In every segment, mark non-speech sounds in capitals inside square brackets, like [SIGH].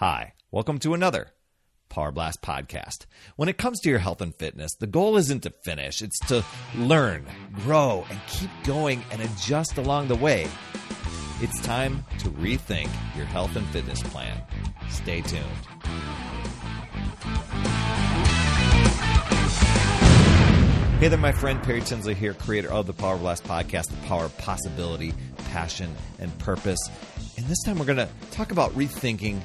Hi, welcome to another Power Blast podcast. When it comes to your health and fitness, the goal isn't to finish, it's to learn, grow, and keep going and adjust along the way. It's time to rethink your health and fitness plan. Stay tuned. Hey there, my friend Perry Tinsley here, creator of the Power Blast podcast, the power of possibility, passion, and purpose. And this time we're going to talk about rethinking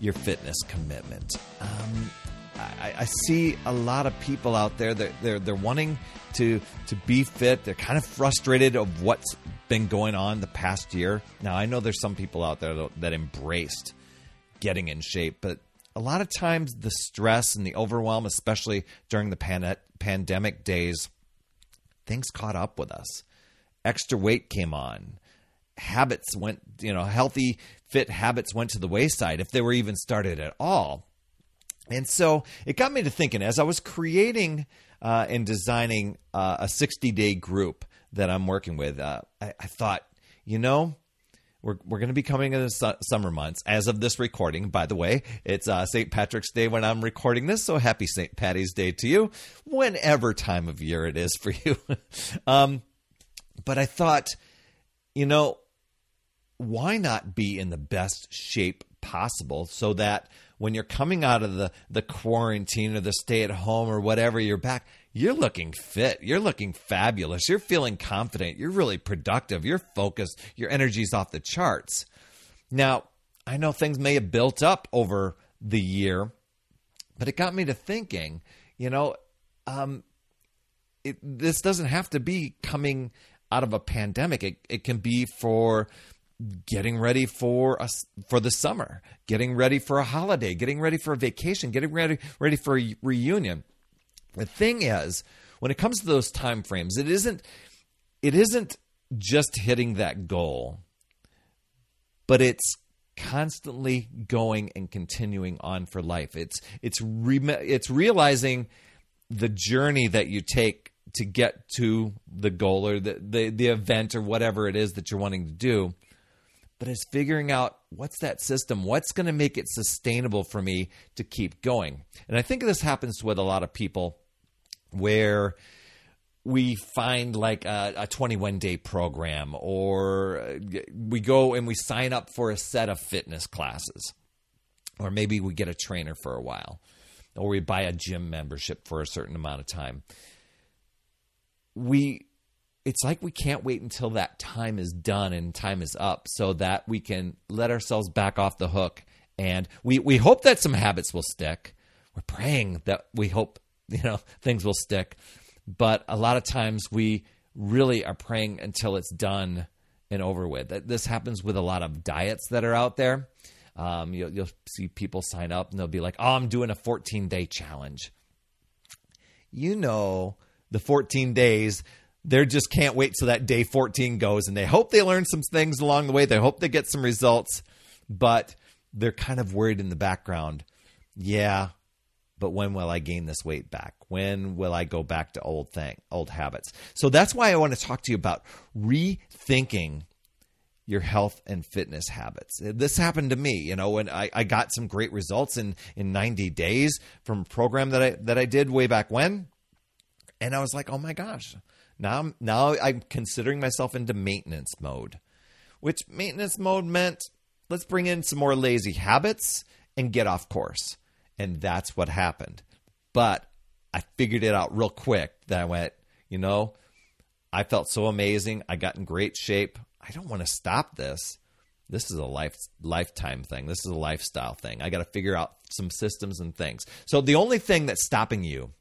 your fitness commitment. Um, I, I, see a lot of people out there that they're, they're wanting to to be fit. They're kind of frustrated of what's been going on the past year. Now I know there's some people out there that, embraced getting in shape, but a lot of times the stress and the overwhelm, especially during the pan- pandemic days, things caught up with us. Extra weight came on. Habits went, you know, healthy, fit habits went to the wayside if they were even started at all. And so it got me to thinking as I was creating uh, and designing uh, a 60 day group that I'm working with, uh, I, I thought, you know, we're, we're going to be coming in the su- summer months. As of this recording, by the way, it's uh, St. Patrick's Day when I'm recording this. So happy St. Patty's Day to you, whenever time of year it is for you. [LAUGHS] um, but I thought, you know, why not be in the best shape possible so that when you're coming out of the, the quarantine or the stay at home or whatever, you're back, you're looking fit. You're looking fabulous. You're feeling confident. You're really productive. You're focused. Your energy's off the charts. Now, I know things may have built up over the year, but it got me to thinking, you know, um, it, this doesn't have to be coming out of a pandemic. It, it can be for getting ready for us for the summer, getting ready for a holiday, getting ready for a vacation, getting ready ready for a reunion. The thing is, when it comes to those time frames, it isn't it isn't just hitting that goal, but it's constantly going and continuing on for life. It's it's re- it's realizing the journey that you take to get to the goal or the, the the event or whatever it is that you're wanting to do but it's figuring out what's that system, what's going to make it sustainable for me to keep going. And I think this happens with a lot of people where we find like a, a 21 day program or uh, we go and we sign up for a set of fitness classes. Or maybe we get a trainer for a while. Or we buy a gym membership for a certain amount of time. We it's like we can't wait until that time is done and time is up so that we can let ourselves back off the hook. And we, we hope that some habits will stick. We're praying that we hope, [LAUGHS] you know, things will stick. But a lot of times we really are praying until it's done and over with. This happens with a lot of diets that are out there. Um, you'll, you'll see people sign up and they'll be like, oh, I'm doing a 14 day challenge. You know, the 14 days they just can't wait till that day 14 goes and they hope they learn some things along the way. They hope they get some results, but they're kind of worried in the background. Yeah, but when will I gain this weight back? When will I go back to old thing, old habits? So that's why I want to talk to you about rethinking your health and fitness habits. This happened to me, you know, when I, I got some great results in, in 90 days from a program that I that I did way back when. And I was like, oh my gosh, now, I'm, now I'm considering myself into maintenance mode, which maintenance mode meant let's bring in some more lazy habits and get off course. And that's what happened. But I figured it out real quick that I went, you know, I felt so amazing. I got in great shape. I don't want to stop this. This is a life lifetime thing. This is a lifestyle thing. I got to figure out some systems and things. So the only thing that's stopping you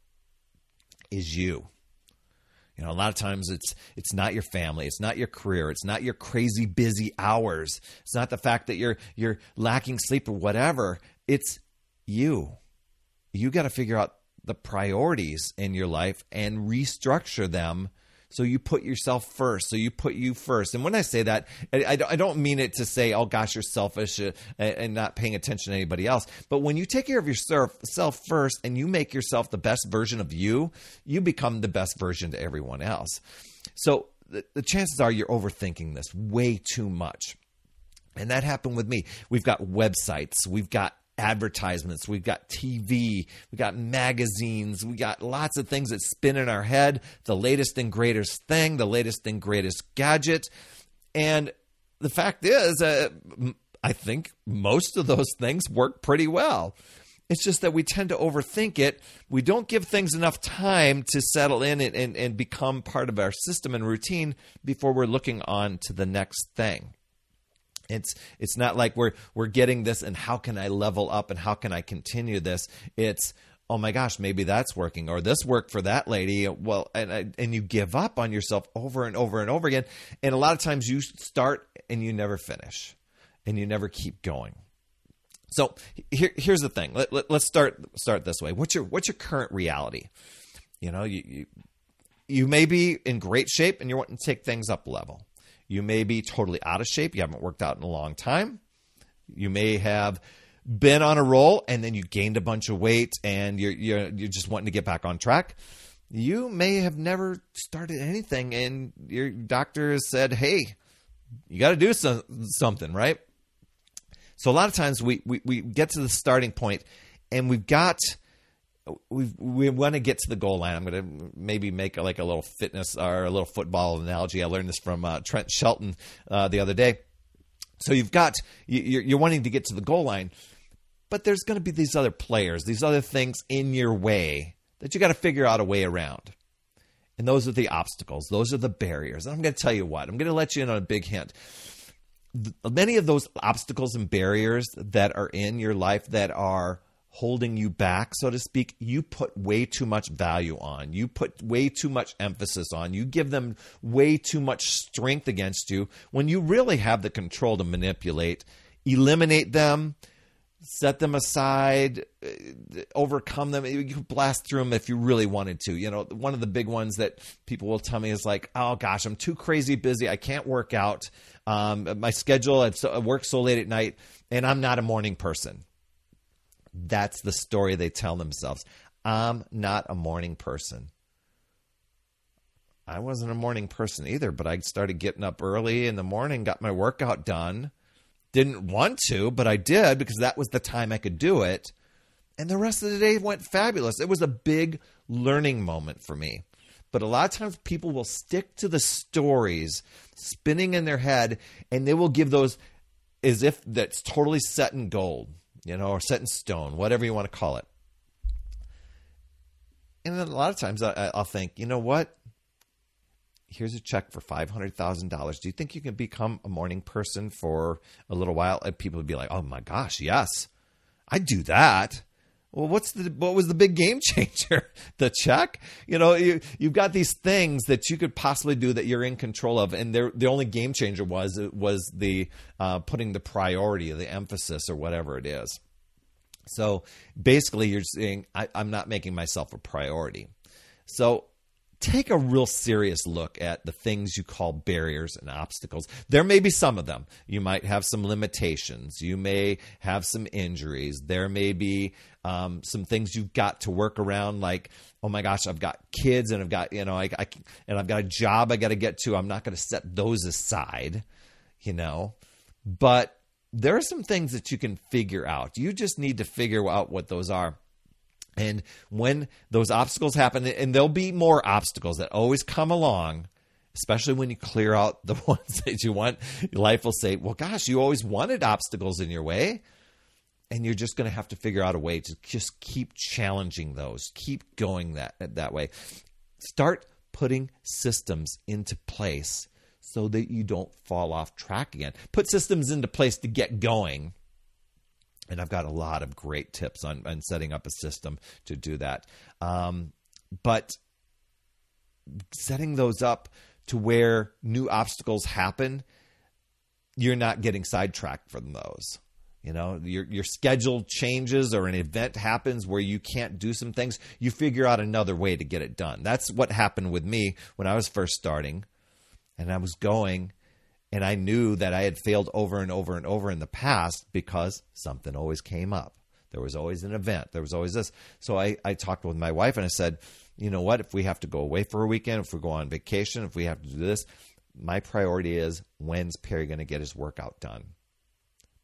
is you. You know, a lot of times it's it's not your family, it's not your career, it's not your crazy busy hours. It's not the fact that you're you're lacking sleep or whatever. It's you. You got to figure out the priorities in your life and restructure them so you put yourself first. So you put you first. And when I say that, I, I don't mean it to say, oh gosh, you're selfish uh, and not paying attention to anybody else. But when you take care of yourself first and you make yourself the best version of you, you become the best version to everyone else. So the, the chances are you're overthinking this way too much. And that happened with me. We've got websites, we've got advertisements, we've got TV, we've got magazines, we got lots of things that spin in our head, the latest and greatest thing, the latest and greatest gadget. And the fact is, uh, I think most of those things work pretty well. It's just that we tend to overthink it. We don't give things enough time to settle in and, and, and become part of our system and routine before we're looking on to the next thing. It's it's not like we're we're getting this and how can I level up and how can I continue this? It's oh my gosh, maybe that's working or this worked for that lady. Well, and and you give up on yourself over and over and over again. And a lot of times you start and you never finish and you never keep going. So here, here's the thing. Let, let, us start start this way. What's your what's your current reality? You know, you, you you may be in great shape and you're wanting to take things up level. You may be totally out of shape. You haven't worked out in a long time. You may have been on a roll and then you gained a bunch of weight and you're you're you're just wanting to get back on track. You may have never started anything and your doctor has said, "Hey, you got to do some, something, right?" So a lot of times we, we we get to the starting point and we've got we we want to get to the goal line. I'm going to maybe make like a little fitness or a little football analogy. I learned this from uh, Trent Shelton uh, the other day. So you've got you're, you're wanting to get to the goal line, but there's going to be these other players, these other things in your way that you got to figure out a way around. And those are the obstacles. Those are the barriers. And I'm going to tell you what. I'm going to let you in on a big hint. Many of those obstacles and barriers that are in your life that are holding you back, so to speak, you put way too much value on. You put way too much emphasis on. You give them way too much strength against you when you really have the control to manipulate, eliminate them, set them aside, uh, overcome them. You could blast through them if you really wanted to. You know, one of the big ones that people will tell me is like, oh gosh, I'm too crazy busy. I can't work out. Um, my schedule, I work so late at night, and I'm not a morning person. That's the story they tell themselves. I'm not a morning person. I wasn't a morning person either, but I started getting up early in the morning, got my workout done. Didn't want to, but I did because that was the time I could do it. And the rest of the day went fabulous. It was a big learning moment for me. But a lot of times people will stick to the stories spinning in their head and they will give those as if that's totally set in gold you know, or set in stone, whatever you want to call it. And a lot of times I, will think, you know what? Here's a check for five hundred thousand dollars. Do you think you can become a morning person for a little while? And people would be like, "Oh my gosh, yes, I'd do that." Well, what's the what was the big game [LAUGHS] changer? the check? You know, you you've got these things that you could possibly do that you're in control of, and the only game changer was was the uh, putting the priority, the emphasis, or whatever it is. So basically, you're saying I, I'm not making myself a priority. So take a real serious look at the things you call barriers and obstacles. There may be some of them. You might have some limitations. You may have some injuries. There may be um, some things you've got to work around, like, oh my gosh, I've got kids and I've got, you know, I, I and I've got a job I got to get to. I'm not going to set those aside, you know. But there are some things that you can figure out. You just need to figure out what those are. And when those obstacles happen, and there'll be more obstacles that always come along, especially when you clear out the [LAUGHS] ones that you want, life will say, well, gosh, you always wanted obstacles in your way. And you're just going to have to figure out a way to just keep challenging those, keep going that, that way. Start putting systems into place so that you don't fall off track again. Put systems into place to get going and I've got a lot of great tips on, on setting up a system to do that. Um, but setting those up to where new obstacles happen, you're not getting sidetracked from those. You know, your your schedule changes or an event happens where you can't do some things, you figure out another way to get it done. That's what happened with me when I was first starting and I was going and I knew that I had failed over and over and over in the past because something always came up. There was always an event. There was always this. So I, I talked with my wife and I said, you know what? If we have to go away for a weekend, if we go on vacation, if we have to do this, my priority is when's Perry going to get his workout done?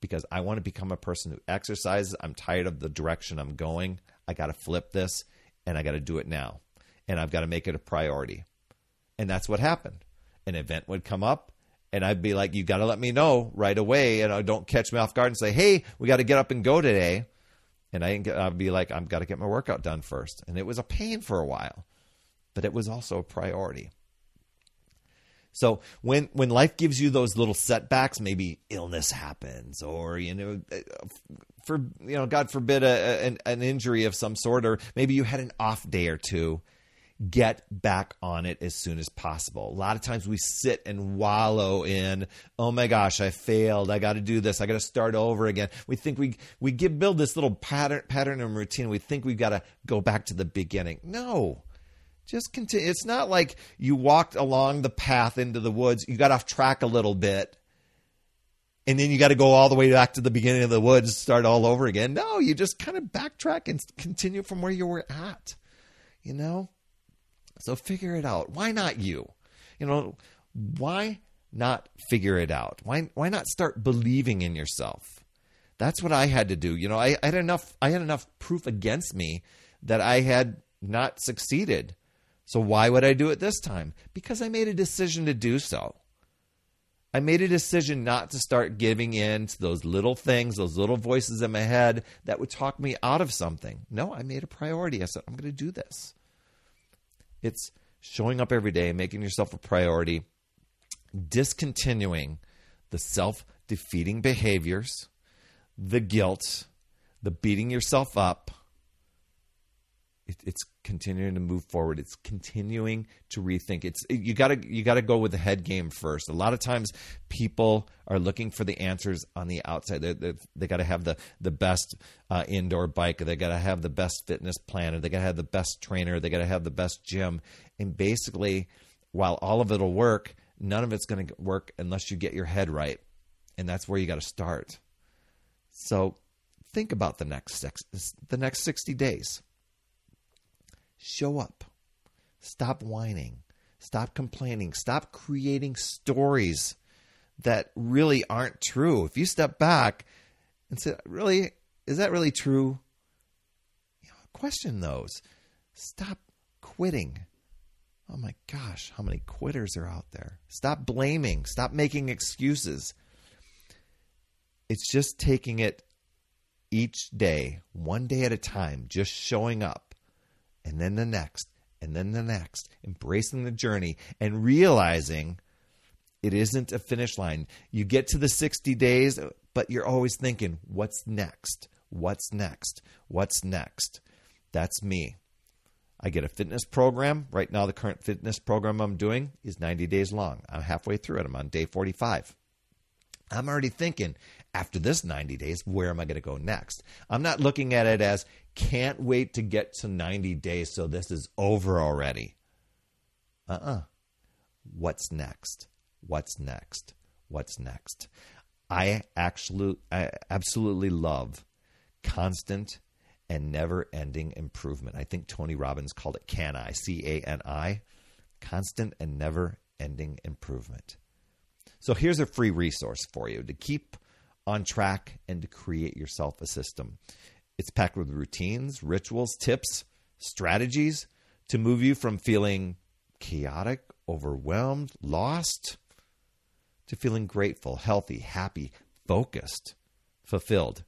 because I want to become a person who exercises. I'm tired of the direction I'm going. I got to flip this and I got to do it now. And I've got to make it a priority. And that's what happened. An event would come up and I'd be like, you got to let me know right away. And I don't catch me off guard and say, hey, we got to get up and go today. And I, I'd be like, I've got to get my workout done first. And it was a pain for a while, but it was also a priority. So when when life gives you those little setbacks, maybe illness happens, or you know, uh, for you know, God forbid, a, an, an injury of some sort, or maybe you had an off day or two get back on it as soon as possible. A lot of times we sit and wallow in, oh my gosh, I failed. I got to do this. I got to start over again. We think we we give build this little pattern pattern and routine. We think we've got to go back to the beginning. No. Just continue. It's not like you walked along the path into the woods, you got off track a little bit, and then you got to go all the way back to the beginning of the woods, start all over again. No, you just kind of backtrack and continue from where you were at. You know? So figure it out. Why not you? You know, why not figure it out? Why why not start believing in yourself? That's what I had to do. You know, I, I had enough I had enough proof against me that I had not succeeded. So why would I do it this time? Because I made a decision to do so. I made a decision not to start giving in to those little things, those little voices in my head that would talk me out of something. No, I made a priority. I said, I'm going to do this. It's showing up every day, making yourself a priority, discontinuing the self defeating behaviors, the guilt, the beating yourself up. It, it's continuing to move forward. It's continuing to rethink. It's you got to you got to go with the head game first. A lot of times, people are looking for the answers on the outside. They they, they got to have the the best uh, indoor bike. They got to have the best fitness planner. They got to have the best trainer. They got to have the best gym. And basically, while all of it'll work, none of it's going to work unless you get your head right, and that's where you got to start. So, think about the next six, the next sixty days Show up. Stop whining. Stop complaining. Stop creating stories that really aren't true. If you step back and say, really, is that really true? You know, question those. Stop quitting. Oh my gosh, how many quitters are out there? Stop blaming. Stop making excuses. It's just taking it each day, one day at a time, just showing up and then the next, and then the next, embracing the journey and realizing it isn't a finish line. You get to the 60 days, but you're always thinking, what's next? What's next? What's next? That's me. I get a fitness program. Right now, the current fitness program I'm doing is 90 days long. I'm halfway through it. I'm on day 45. I'm already thinking, after this 90 days, where am I going to go next? I'm not looking at it as, can't wait to get to 90 days so this is over already. Uh uh-uh. uh What's next? What's next? What's next? I actually, I absolutely love constant and never ending improvement. I think Tony Robbins called it CAN I, C A N I, constant and never ending improvement. So here's a free resource for you to keep on track and to create yourself a system. It's packed with routines, rituals, tips, strategies to move you from feeling chaotic, overwhelmed, lost, to feeling grateful, healthy, happy, focused, fulfilled.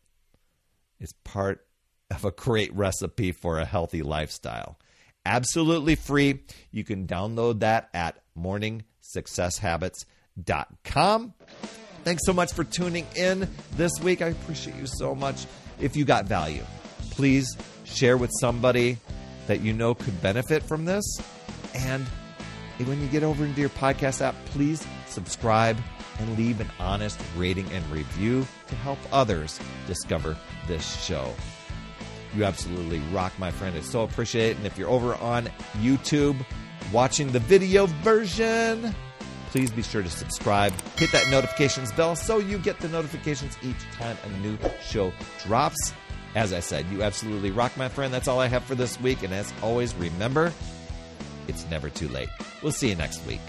It's part of a great recipe for a healthy lifestyle. Absolutely free. You can download that at morningsuccesshabits.com. Thanks so much for tuning in this week. I appreciate you so much if you got value. Please share with somebody that you know could benefit from this. And when you get over into your podcast app, please subscribe and leave an honest rating and review to help others discover this show. You absolutely rock, my friend. I so appreciate it. And if you're over on YouTube watching the video version, please be sure to subscribe, hit that notifications bell so you get the notifications each time a new show drops. As I said, you absolutely rock, my friend. That's all I have for this week. And as always, remember, it's never too late. We'll see you next week.